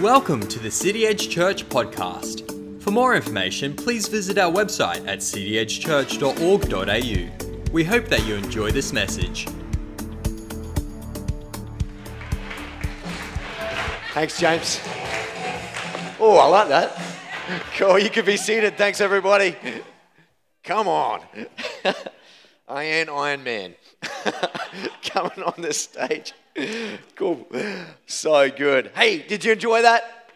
Welcome to the City Edge Church podcast. For more information, please visit our website at cityedgechurch.org.au. We hope that you enjoy this message. Thanks, James. Oh, I like that. Cool, you can be seated. Thanks, everybody. Come on. I am Iron Man coming on this stage. Cool. So good. Hey, did you enjoy that?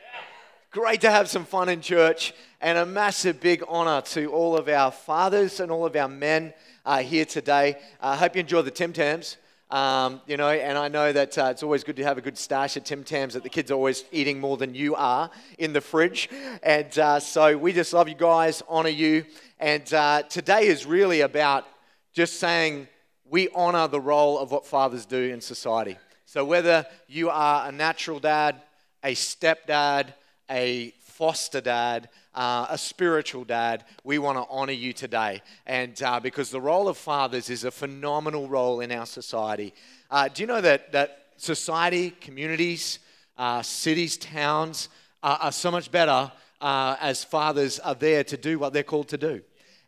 Great to have some fun in church, and a massive big honor to all of our fathers and all of our men uh, here today. I uh, hope you enjoy the Tim Tams. Um, you know, and I know that uh, it's always good to have a good stash at Tim Tams that the kids are always eating more than you are in the fridge. And uh, so we just love you guys, honor you. And uh, today is really about just saying we honor the role of what fathers do in society. So, whether you are a natural dad, a stepdad, a foster dad, uh, a spiritual dad, we want to honor you today. And uh, because the role of fathers is a phenomenal role in our society. Uh, do you know that, that society, communities, uh, cities, towns are so much better uh, as fathers are there to do what they're called to do?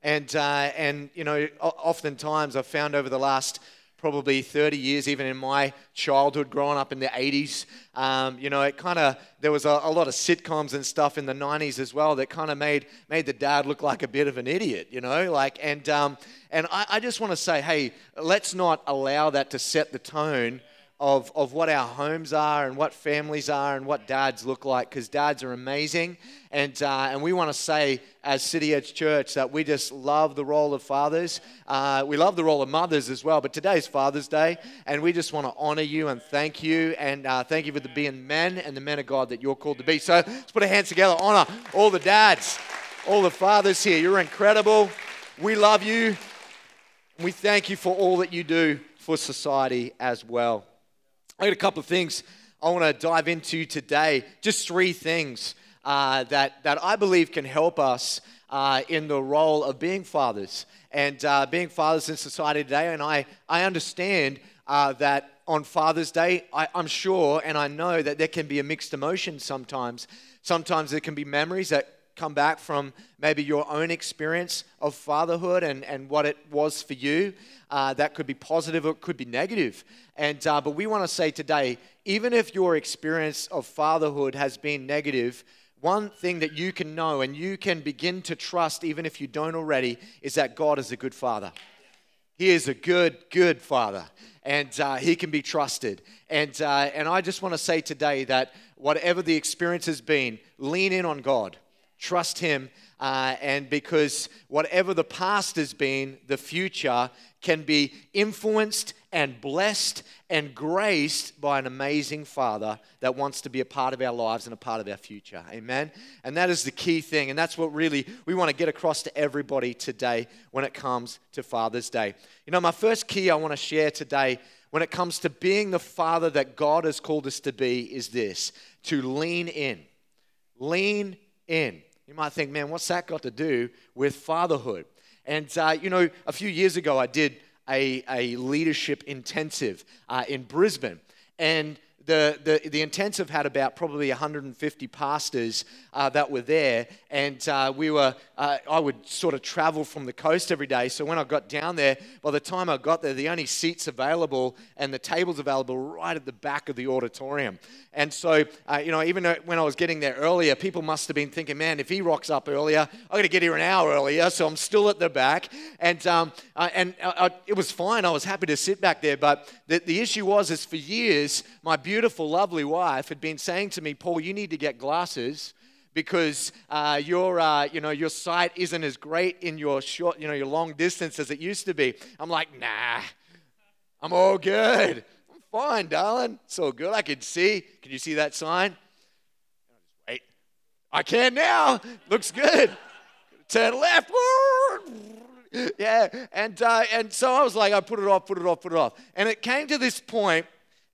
And, uh, and you know, oftentimes I've found over the last probably 30 years, even in my childhood, growing up in the 80s. Um, you know, it kind of, there was a, a, lot of sitcoms and stuff in the 90s as well that kind of made, made the dad look like a bit of an idiot, you know, like, and, um, and I, I just want to say, hey, let's not allow that to set the tone of, of what our homes are and what families are and what dads look like because dads are amazing. And, uh, and we want to say, as City Edge Church, that we just love the role of fathers. Uh, we love the role of mothers as well. But today's Father's Day, and we just want to honor you and thank you. And uh, thank you for the being men and the men of God that you're called to be. So let's put our hands together, honor all the dads, all the fathers here. You're incredible. We love you. We thank you for all that you do for society as well. I got a couple of things I want to dive into today. Just three things uh, that, that I believe can help us uh, in the role of being fathers and uh, being fathers in society today. And I, I understand uh, that on Father's Day, I, I'm sure and I know that there can be a mixed emotion sometimes. Sometimes there can be memories that come back from maybe your own experience of fatherhood and, and what it was for you. Uh, that could be positive or it could be negative. And, uh, but we want to say today, even if your experience of fatherhood has been negative, one thing that you can know and you can begin to trust, even if you don't already, is that God is a good father. He is a good, good father, and uh, he can be trusted. And, uh, and I just want to say today that whatever the experience has been, lean in on God, trust Him, uh, and because whatever the past has been, the future can be influenced and blessed and graced by an amazing Father that wants to be a part of our lives and a part of our future. Amen? And that is the key thing. And that's what really we want to get across to everybody today when it comes to Father's Day. You know, my first key I want to share today when it comes to being the Father that God has called us to be is this to lean in. Lean in. You might think, man, what's that got to do with fatherhood? And, uh, you know, a few years ago, I did a, a leadership intensive uh, in Brisbane. And the, the, the intensive had about probably 150 pastors uh, that were there, and uh, we were. Uh, I would sort of travel from the coast every day. So when I got down there, by the time I got there, the only seats available and the tables available right at the back of the auditorium. And so, uh, you know, even when I was getting there earlier, people must have been thinking, "Man, if he rocks up earlier, I got to get here an hour earlier." So I'm still at the back, and um, uh, and uh, it was fine. I was happy to sit back there, but the, the issue was, is for years, my beautiful, lovely wife had been saying to me, Paul, you need to get glasses because uh, your, uh, you know, your sight isn't as great in your short, you know, your long distance as it used to be. I'm like, nah, I'm all good. I'm fine, darling. It's all good. I can see. Can you see that sign? Wait. I can now. Looks good. Turn left. Yeah, and uh, and so I was like, I put it off, put it off, put it off, and it came to this point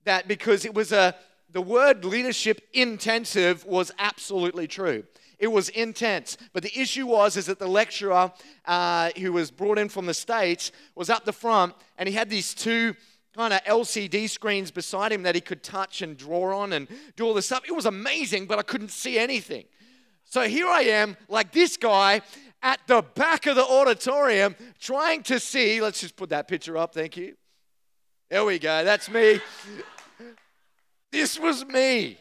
that because it was a the word leadership intensive was absolutely true. It was intense. But the issue was is that the lecturer uh, who was brought in from the States was up the front and he had these two kind of LCD screens beside him that he could touch and draw on and do all this stuff. It was amazing, but I couldn't see anything. So here I am, like this guy at the back of the auditorium, trying to see. Let's just put that picture up, thank you. There we go, that's me. this was me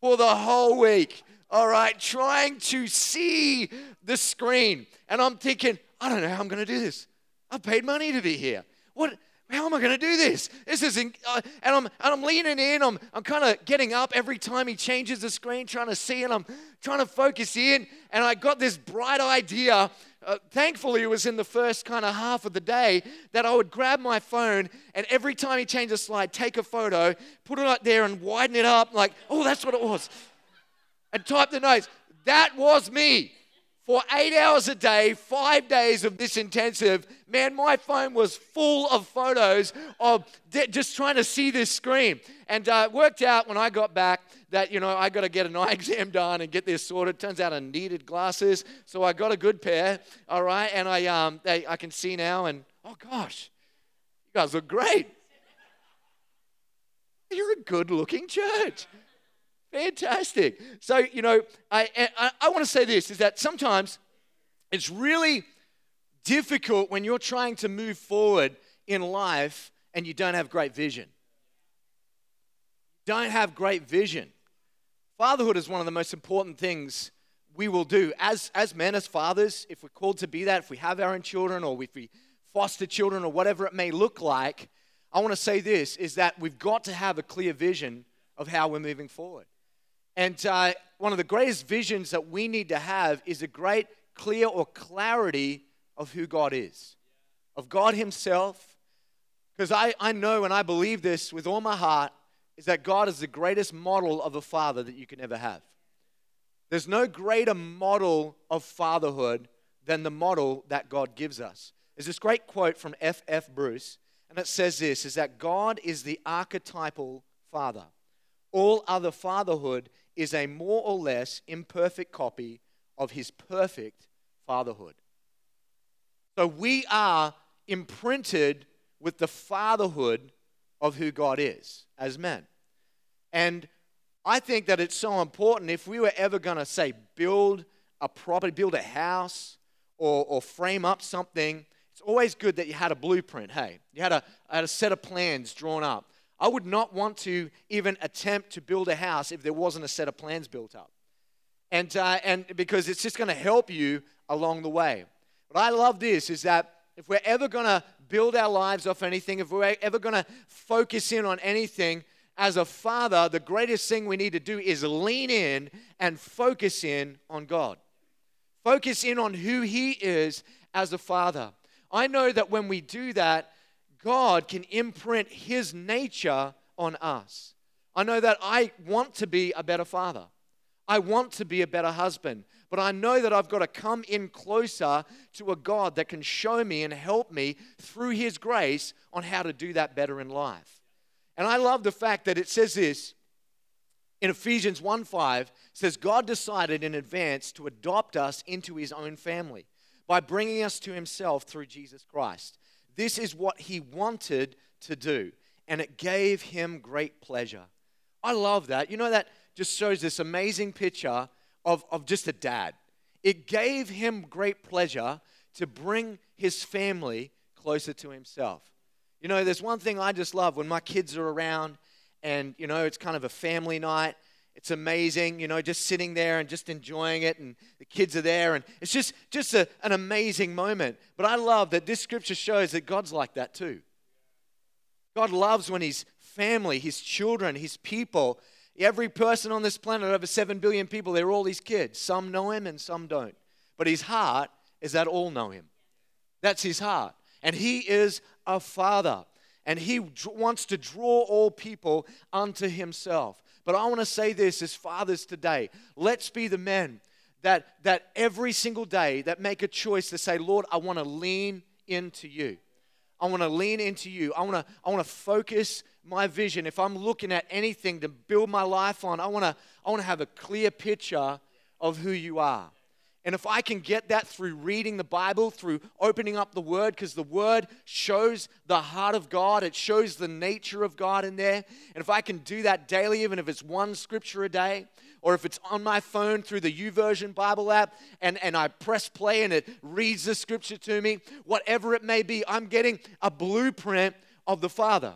for the whole week. All right, trying to see the screen. And I'm thinking, I don't know how I'm going to do this. I paid money to be here. What? How am I going to do this? This is, in, uh, and I'm and I'm leaning in. I'm I'm kind of getting up every time he changes the screen, trying to see, and I'm trying to focus in. And I got this bright idea. Uh, thankfully, it was in the first kind of half of the day that I would grab my phone and every time he changed a slide, take a photo, put it up there, and widen it up. Like, oh, that's what it was, and type the notes. That was me for eight hours a day, five days of this intensive, man, my phone was full of photos of just trying to see this screen. And uh, it worked out when I got back that, you know, I got to get an eye exam done and get this sorted. Turns out I needed glasses, so I got a good pair, all right? And I, um, I, I can see now, and oh gosh, you guys look great. You're a good looking church. Fantastic. So, you know, I, I, I want to say this is that sometimes it's really difficult when you're trying to move forward in life and you don't have great vision. Don't have great vision. Fatherhood is one of the most important things we will do as, as men, as fathers, if we're called to be that, if we have our own children or if we foster children or whatever it may look like. I want to say this is that we've got to have a clear vision of how we're moving forward. And uh, one of the greatest visions that we need to have is a great, clear, or clarity of who God is, of God Himself. Because I, I know and I believe this with all my heart is that God is the greatest model of a father that you can ever have. There's no greater model of fatherhood than the model that God gives us. There's this great quote from F. F. Bruce, and it says this is that God is the archetypal father. All other fatherhood is a more or less imperfect copy of his perfect fatherhood. So we are imprinted with the fatherhood of who God is as men. And I think that it's so important if we were ever going to say build a property, build a house, or, or frame up something, it's always good that you had a blueprint. Hey, you had a, had a set of plans drawn up. I would not want to even attempt to build a house if there wasn't a set of plans built up. And, uh, and because it's just going to help you along the way. But I love this is that if we're ever going to build our lives off anything, if we're ever going to focus in on anything, as a father, the greatest thing we need to do is lean in and focus in on God. Focus in on who He is as a father. I know that when we do that, God can imprint His nature on us. I know that I want to be a better father. I want to be a better husband. But I know that I've got to come in closer to a God that can show me and help me through His grace on how to do that better in life. And I love the fact that it says this in Ephesians 1 5 says, God decided in advance to adopt us into His own family by bringing us to Himself through Jesus Christ. This is what he wanted to do, and it gave him great pleasure. I love that. You know, that just shows this amazing picture of, of just a dad. It gave him great pleasure to bring his family closer to himself. You know, there's one thing I just love when my kids are around and, you know, it's kind of a family night it's amazing, you know, just sitting there and just enjoying it, and the kids are there, and it's just, just a, an amazing moment. But I love that this scripture shows that God's like that too. God loves when His family, His children, His people, every person on this planet, over 7 billion people, they're all His kids. Some know Him and some don't. But His heart is that all know Him. That's His heart. And He is a Father, and He wants to draw all people unto Himself. But I want to say this as fathers today. Let's be the men that, that every single day that make a choice to say, Lord, I want to lean into you. I want to lean into you. I want to, I want to focus my vision. If I'm looking at anything to build my life on, I want to, I want to have a clear picture of who you are. And if I can get that through reading the Bible, through opening up the Word, because the Word shows the heart of God, it shows the nature of God in there. And if I can do that daily, even if it's one scripture a day, or if it's on my phone through the YouVersion Bible app and, and I press play and it reads the scripture to me, whatever it may be, I'm getting a blueprint of the Father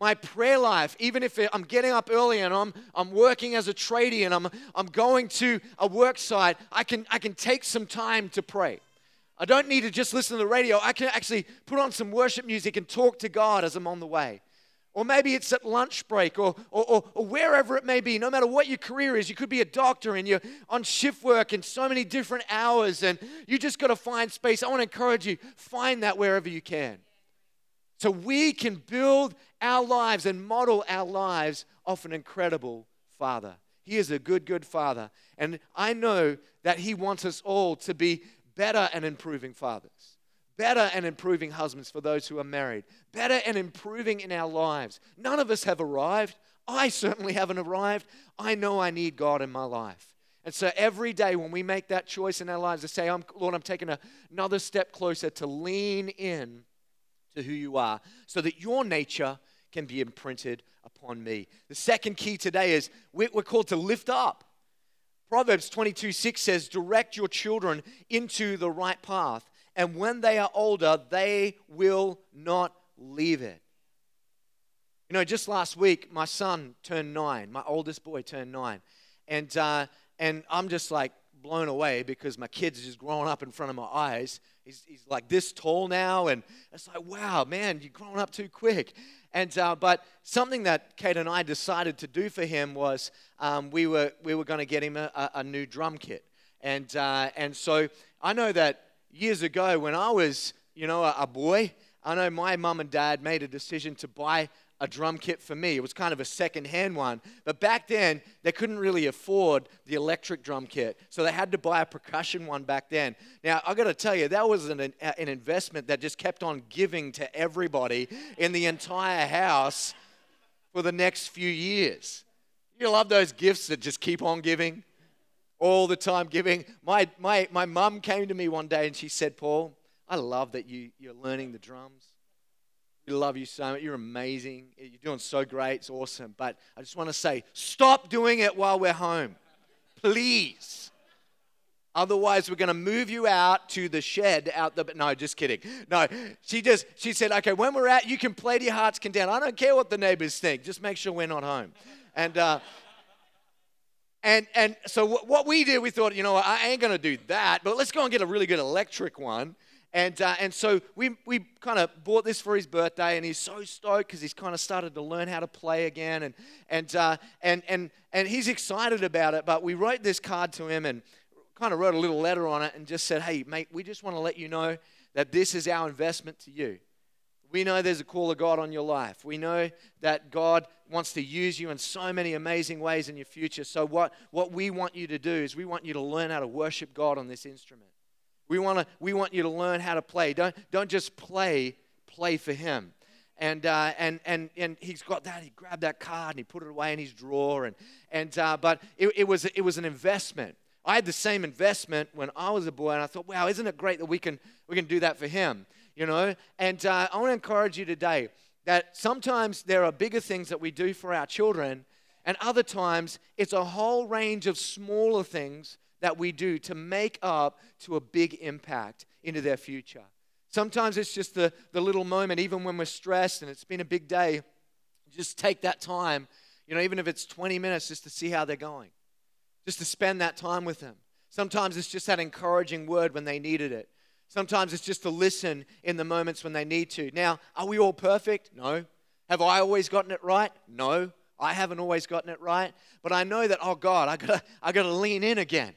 my prayer life, even if I'm getting up early and I'm, I'm working as a tradie and I'm, I'm going to a work site, I can, I can take some time to pray. I don't need to just listen to the radio. I can actually put on some worship music and talk to God as I'm on the way. Or maybe it's at lunch break or, or, or, or, wherever it may be, no matter what your career is. You could be a doctor and you're on shift work and so many different hours and you just got to find space. I want to encourage you, find that wherever you can. So we can build our lives and model our lives off an incredible Father. He is a good, good Father. And I know that He wants us all to be better and improving fathers, better and improving husbands for those who are married, better and improving in our lives. None of us have arrived. I certainly haven't arrived. I know I need God in my life. And so every day when we make that choice in our lives to say, Lord, I'm taking a, another step closer to lean in to who you are so that your nature can be imprinted upon me. The second key today is we're called to lift up. Proverbs 22 6 says, Direct your children into the right path, and when they are older, they will not leave it. You know, just last week, my son turned nine. My oldest boy turned nine. And, uh, and I'm just like blown away because my kid's just growing up in front of my eyes. He's, he's like this tall now, and it's like, wow, man, you're growing up too quick. And uh, but something that Kate and I decided to do for him was um, we were we were going to get him a, a, new drum kit, and uh, and so I know that years ago when I was you know a, a boy, I know my mum and dad made a decision to buy a drum kit for me. It was kind of a second hand one. But back then, they couldn't really afford the electric drum kit. So they had to buy a percussion one back then. Now, i got to tell you, that was an, an investment that just kept on giving to everybody in the entire house for the next few years. You love those gifts that just keep on giving, all the time giving. My, my, my mum came to me one day and she said, Paul, I love that you, you're learning the drums. We love you so much. You're amazing. You're doing so great. It's awesome. But I just want to say stop doing it while we're home. Please. Otherwise, we're going to move you out to the shed out the. No, just kidding. No, she just she said, okay, when we're out, you can play to your heart's content. I don't care what the neighbors think. Just make sure we're not home. And uh, and and so what we did, we thought, you know, I ain't going to do that, but let's go and get a really good electric one. And, uh, and so we, we kind of bought this for his birthday, and he's so stoked because he's kind of started to learn how to play again. And, and, uh, and, and, and he's excited about it. But we wrote this card to him and kind of wrote a little letter on it and just said, hey, mate, we just want to let you know that this is our investment to you. We know there's a call of God on your life. We know that God wants to use you in so many amazing ways in your future. So, what, what we want you to do is we want you to learn how to worship God on this instrument. We, wanna, we want you to learn how to play. Don't, don't just play, play for Him. And, uh, and, and, and he's got that. He grabbed that card and he put it away in his drawer. And, and, uh, but it, it, was, it was an investment. I had the same investment when I was a boy, and I thought, wow, isn't it great that we can, we can do that for him? You know? And uh, I want to encourage you today that sometimes there are bigger things that we do for our children, and other times it's a whole range of smaller things that we do to make up to a big impact into their future. Sometimes it's just the, the little moment, even when we're stressed and it's been a big day, just take that time, you know, even if it's 20 minutes, just to see how they're going, just to spend that time with them. Sometimes it's just that encouraging word when they needed it. Sometimes it's just to listen in the moments when they need to. Now, are we all perfect? No. Have I always gotten it right? No. I haven't always gotten it right. But I know that, oh God, I gotta, I gotta lean in again.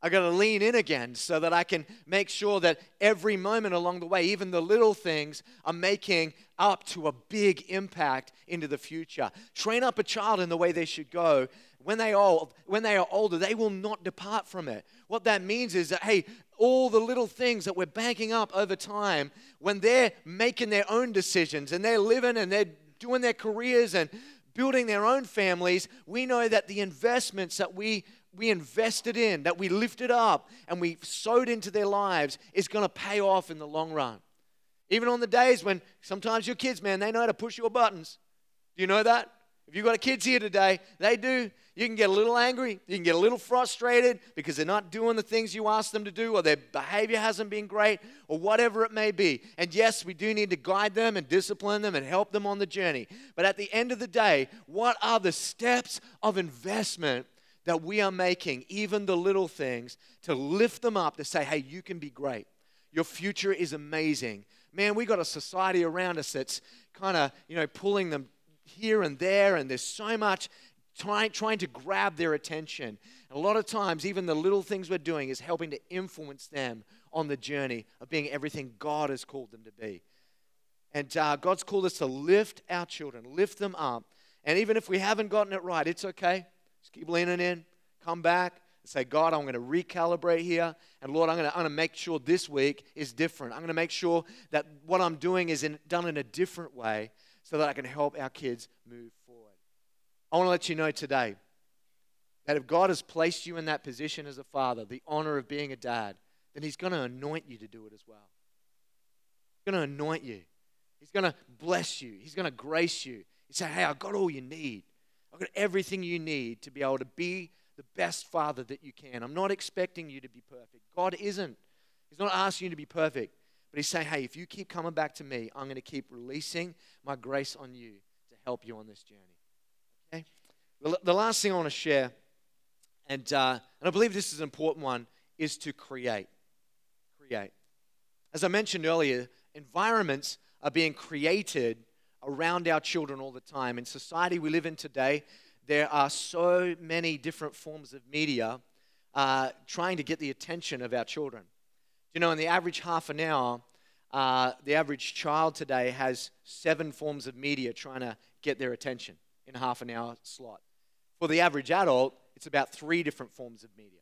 I got to lean in again so that I can make sure that every moment along the way, even the little things, are making up to a big impact into the future. Train up a child in the way they should go. When they are when they are older, they will not depart from it. What that means is that hey, all the little things that we're banking up over time, when they're making their own decisions and they're living and they're doing their careers and building their own families, we know that the investments that we we invested in, that we lifted up, and we sowed into their lives is going to pay off in the long run. Even on the days when sometimes your kids, man, they know how to push your buttons. Do you know that? If you've got kids here today, they do. You can get a little angry. You can get a little frustrated because they're not doing the things you ask them to do, or their behavior hasn't been great, or whatever it may be. And yes, we do need to guide them and discipline them and help them on the journey. But at the end of the day, what are the steps of investment that we are making, even the little things, to lift them up, to say, hey, you can be great? Your future is amazing. Man, we got a society around us that's kind of, you know, pulling them here and there, and there's so much trying, trying to grab their attention. And a lot of times, even the little things we're doing is helping to influence them on the journey of being everything God has called them to be. And uh, God's called us to lift our children, lift them up. And even if we haven't gotten it right, it's okay. Just keep leaning in, come back, say, God, I'm going to recalibrate here. And Lord, I'm going to, I'm going to make sure this week is different. I'm going to make sure that what I'm doing is in, done in a different way so that I can help our kids move forward. I want to let you know today that if God has placed you in that position as a father, the honor of being a dad, then He's going to anoint you to do it as well. He's going to anoint you. He's going to bless you. He's going to grace you. He say, Hey, I've got all you need. I've got everything you need to be able to be the best father that you can. I'm not expecting you to be perfect. God isn't. He's not asking you to be perfect. But he's saying, hey, if you keep coming back to me, I'm going to keep releasing my grace on you to help you on this journey. Okay? The, last thing I want to share, and, uh, and I believe this is an important one, is to create. Create. As I mentioned earlier, environments are being created around our children all the time. In society we live in today, there are so many different forms of media uh, trying to get the attention of our children. You know, in the average half an hour, uh, the average child today has seven forms of media trying to get their attention in a half an hour slot. For the average adult, it's about three different forms of media.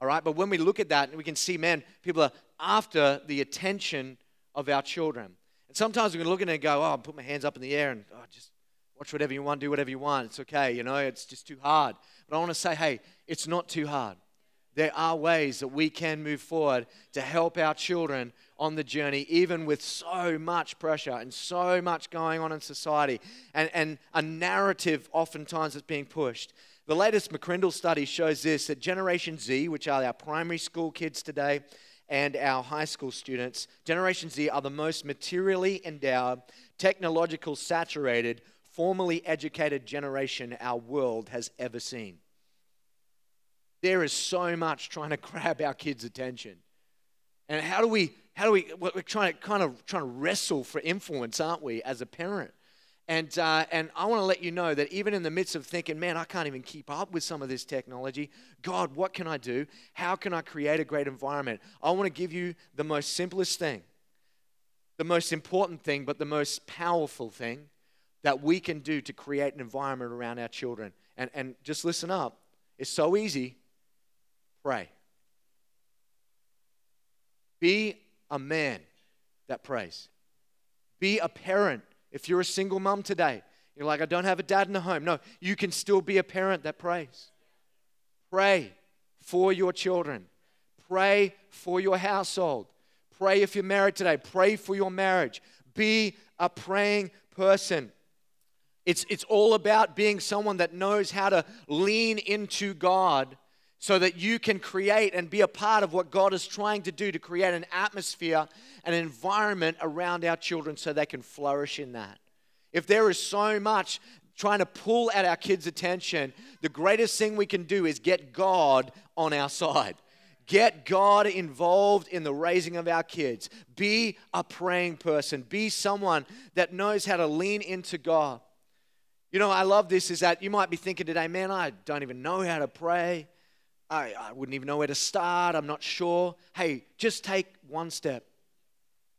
All right, but when we look at that, we can see, man, people are after the attention of our children. And sometimes we can look at it and go, oh, I'll put my hands up in the air and oh, just watch whatever you want, do whatever you want. It's okay, you know, it's just too hard. But I want to say, hey, it's not too hard there are ways that we can move forward to help our children on the journey, even with so much pressure and so much going on in society, and, and a narrative oftentimes that's being pushed. The latest McCrindle study shows this that Generation Z, which are our primary school kids today, and our high school students, Generation Z are the most materially endowed, technological saturated, formally educated generation our world has ever seen. There is so much trying to grab our kids' attention. And how do we, how do we, we're trying to kind of trying to wrestle for influence, aren't we, as a parent? And, uh, and I want to let you know that even in the midst of thinking, man, I can't even keep up with some of this technology, God, what can I do? How can I create a great environment? I want to give you the most simplest thing, the most important thing, but the most powerful thing that we can do to create an environment around our children. And, and just listen up. It's so easy. Pray. Be a man that prays. Be a parent. If you're a single mom today, you're like, I don't have a dad in the home. No, you can still be a parent that prays. Pray for your children. Pray for your household. Pray if you're married today. Pray for your marriage. Be a praying person. It's, it's all about being someone that knows how to lean into God so that you can create and be a part of what God is trying to do to create an atmosphere, an environment around our children so they can flourish in that. If there is so much trying to pull at our kids' attention, the greatest thing we can do is get God on our side. Get God involved in the raising of our kids. Be a praying person. Be someone that knows how to lean into God. You know, I love this is that you might be thinking today, man, I don't even know how to pray. I, I wouldn't even know where to start. I'm not sure. Hey, just take one step.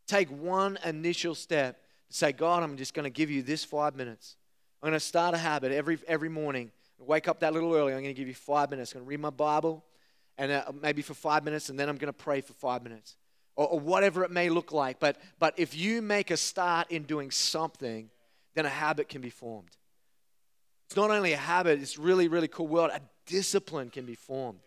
Take one initial step say, God, I'm just going to give you this five minutes. I'm going to start a habit every, every morning. Wake up that little early. I'm going to give you five minutes. I'm going to read my Bible, and uh, maybe for five minutes, and then I'm going to pray for five minutes, or, or whatever it may look like. But, but if you make a start in doing something, then a habit can be formed. it's not only a habit, it's really, really cool world. A discipline can be formed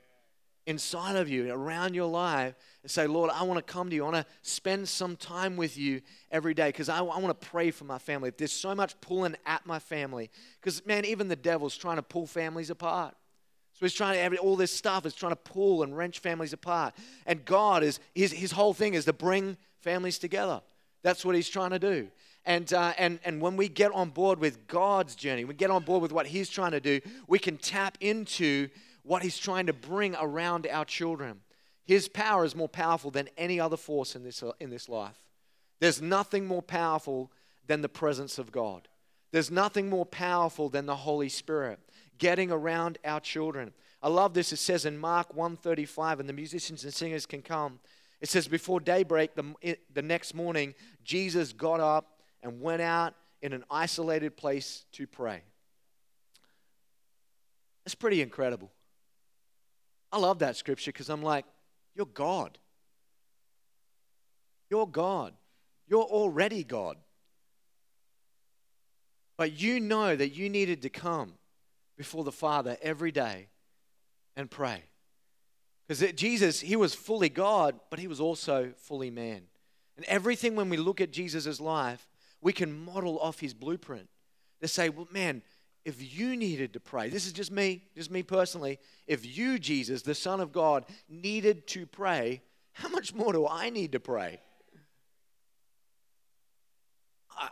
inside of you, around your life, and say, Lord, I want to come to you. I want to spend some time with you every day because I, I want to pray for my family. There's so much pulling at my family, because, man, even the devil's trying to pull families apart. So he's trying to, have all this stuff is trying to pull and wrench families apart. And God is, his, his whole thing is to bring families together. That's what he's trying to do. And, uh, and, and when we get on board with God's journey, we get on board with what he's trying to do, we can tap into what he's trying to bring around our children. His power is more powerful than any other force in this, in this life. There's nothing more powerful than the presence of God. There's nothing more powerful than the Holy Spirit getting around our children. I love this. It says in Mark 135, and the musicians and singers can come. It says, Before daybreak, the, the next morning, Jesus got up and went out in an isolated place to pray. That's pretty incredible. I love that scripture because I'm like, You're God. You're God. You're already God. But you know that you needed to come before the Father every day and pray. Because Jesus, he was fully God, but he was also fully man. And everything when we look at Jesus' life, we can model off his blueprint to say, well, man, if you needed to pray, this is just me, just me personally, if you, Jesus, the Son of God, needed to pray, how much more do I need to pray?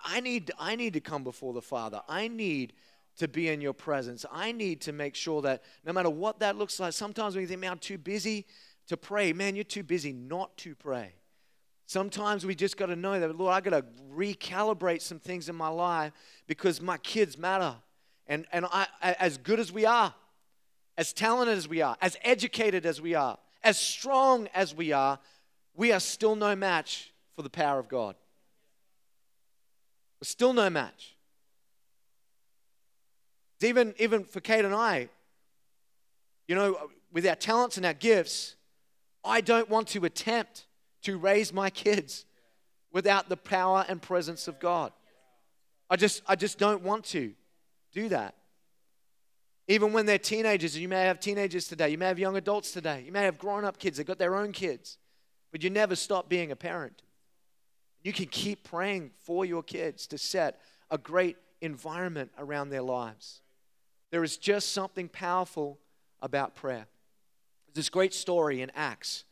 I need, I need to come before the Father. I need to be in your presence. I need to make sure that no matter what that looks like, sometimes when you think, man, I'm too busy to pray, man, you're too busy not to pray. Sometimes we just got to know that, Lord, I got to recalibrate some things in my life because my kids matter. And, and I, as good as we are, as talented as we are, as educated as we are, as strong as we are, we are still no match for the power of God. We're still no match. Even, even for Kate and I, you know, with our talents and our gifts, I don't want to attempt to raise my kids without the power and presence of God. I just, I just don't want to do that. Even when they're teenagers, and you may have teenagers today, you may have young adults today, you may have grown up kids, they've got their own kids, but you never stop being a parent. You can keep praying for your kids to set a great environment around their lives. There is just something powerful about prayer. There's this great story in Acts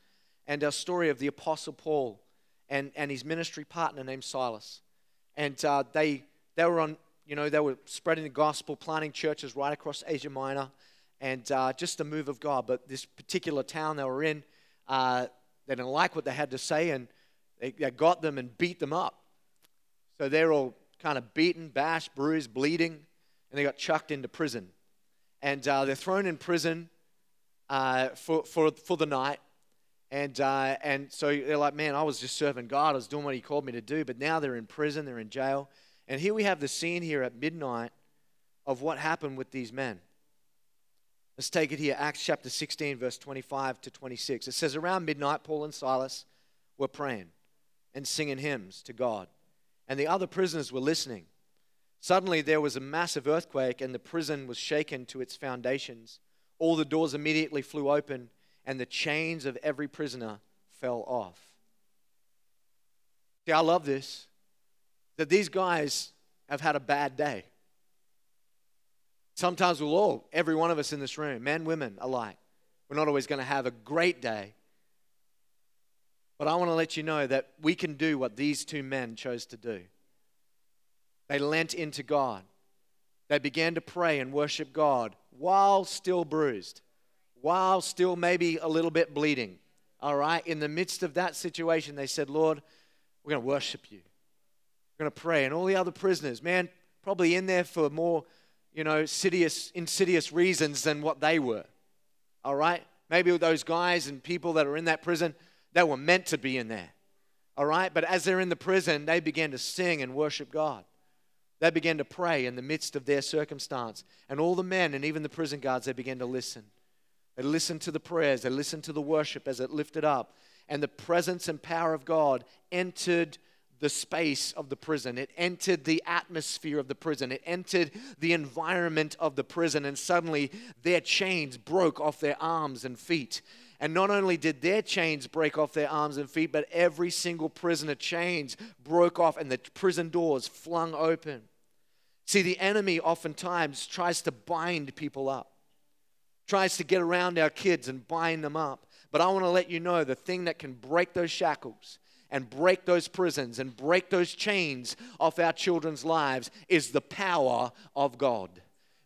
and a story of the Apostle Paul and, and his ministry partner named Silas. And uh, they, they were on, you know, they were spreading the gospel, planting churches right across Asia Minor, and uh, just a move of God. But this particular town they were in, uh, they didn't like what they had to say, and they, they got them and beat them up. So they're all kind of beaten, bashed, bruised, bleeding, and they got chucked into prison. And uh, they're thrown in prison uh, for, for, for the night. And, uh, and so they're like, man, I was just serving God. I was doing what He called me to do. But now they're in prison, they're in jail. And here we have the scene here at midnight of what happened with these men. Let's take it here Acts chapter 16, verse 25 to 26. It says, Around midnight, Paul and Silas were praying and singing hymns to God, and the other prisoners were listening. Suddenly, there was a massive earthquake, and the prison was shaken to its foundations. All the doors immediately flew open and the chains of every prisoner fell off. See, I love this that these guys have had a bad day. Sometimes we'll all, every one of us in this room, men, women alike, we're not always going to have a great day. But I want to let you know that we can do what these two men chose to do. They lent into God. They began to pray and worship God while still bruised while still maybe a little bit bleeding. All right? In the midst of that situation, they said, Lord, we're going to worship you. We're going to pray. And all the other prisoners, man, probably in there for more, you know, insidious, insidious reasons than what they were. All right? Maybe those guys and people that are in that prison, they were meant to be in there. All right? But as they're in the prison, they began to sing and worship God. They began to pray in the midst of their circumstance. And all the men and even the prison guards, they began to listen. They listened to the prayers, they listened to the worship as it lifted up, and the presence and power of God entered the space of the prison. It entered the atmosphere of the prison. It entered the environment of the prison. And suddenly their chains broke off their arms and feet. And not only did their chains break off their arms and feet, but every single prisoner chains broke off and the prison doors flung open. See, the enemy oftentimes tries to bind people up, tries to get around our kids and bind them up. But I want to let you know the thing that can break those shackles and break those prisons and break those chains off our children's lives is the power of God.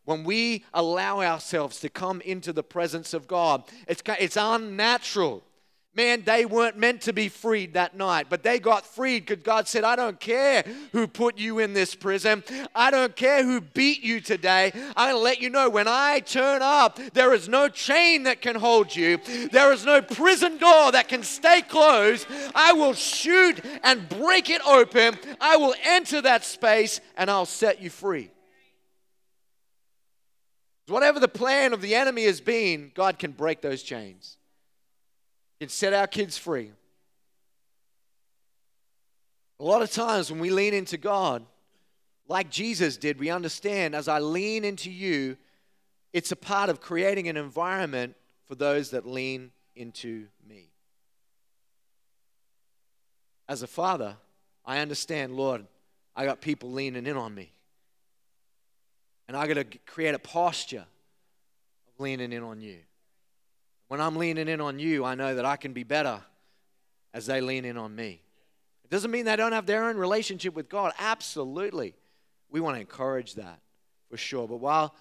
When we allow ourselves to come into the presence of God, it's, it's unnatural Man, they weren't meant to be freed that night, but they got freed because God said, I don't care who put you in this prison. I don't care who beat you today. I'm going to let you know when I turn up, there is no chain that can hold you, there is no prison door that can stay closed. I will shoot and break it open. I will enter that space and I'll set you free. Whatever the plan of the enemy has been, God can break those chains can set our kids free. A lot of times when we lean into God, like Jesus did, we understand as I lean into you, it's a part of creating an environment for those that lean into me. As a father, I understand, Lord, I got people leaning in on me. And I got to create a posture of leaning in on you. When I'm leaning in on you, I know that I can be better as they lean in on me. It doesn't mean they don't have their own relationship with God. Absolutely. We want to encourage that for sure. But while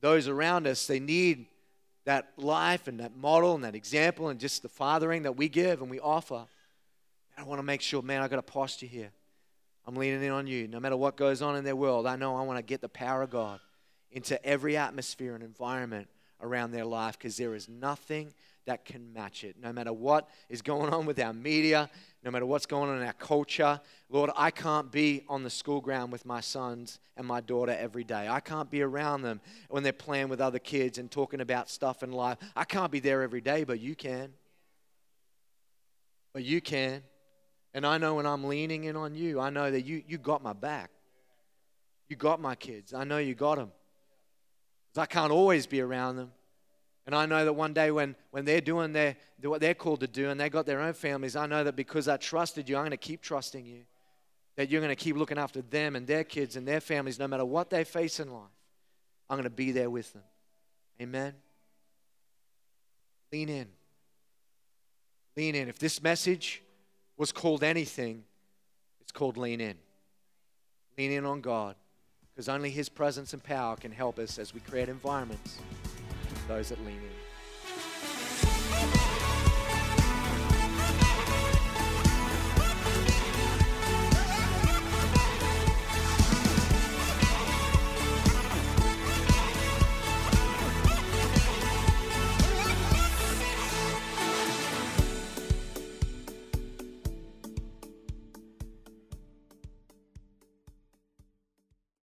those around us, they need that life and that model and that example and just the fathering that we give and we offer. I want to make sure, man, I got a posture here. I'm leaning in on you. No matter what goes on in their world, I know I want to get the power of God into every atmosphere and environment around their life because there is nothing that can match it. No matter what is going on with our media, no matter what's going on in our culture, Lord, I can't be on the school ground with my sons and my daughter every day. I can't be around them when they're playing with other kids and talking about stuff in life. I can't be there every day, but you can. But you can. And I know when I'm leaning in on you, I know that you, you got my back. You got my kids. I know you got them. I can't always be around them. And I know that one day when, when they're doing their, what they're called to do and they got their own families, I know that because I trusted you, I'm going to keep trusting you. That you're going to keep looking after them and their kids and their families no matter what they face in life. I'm going to be there with them. Amen. Lean in. Lean in. If this message was called anything, it's called lean in. Lean in on God because only His presence and power can help us as we create environments for those that lean in.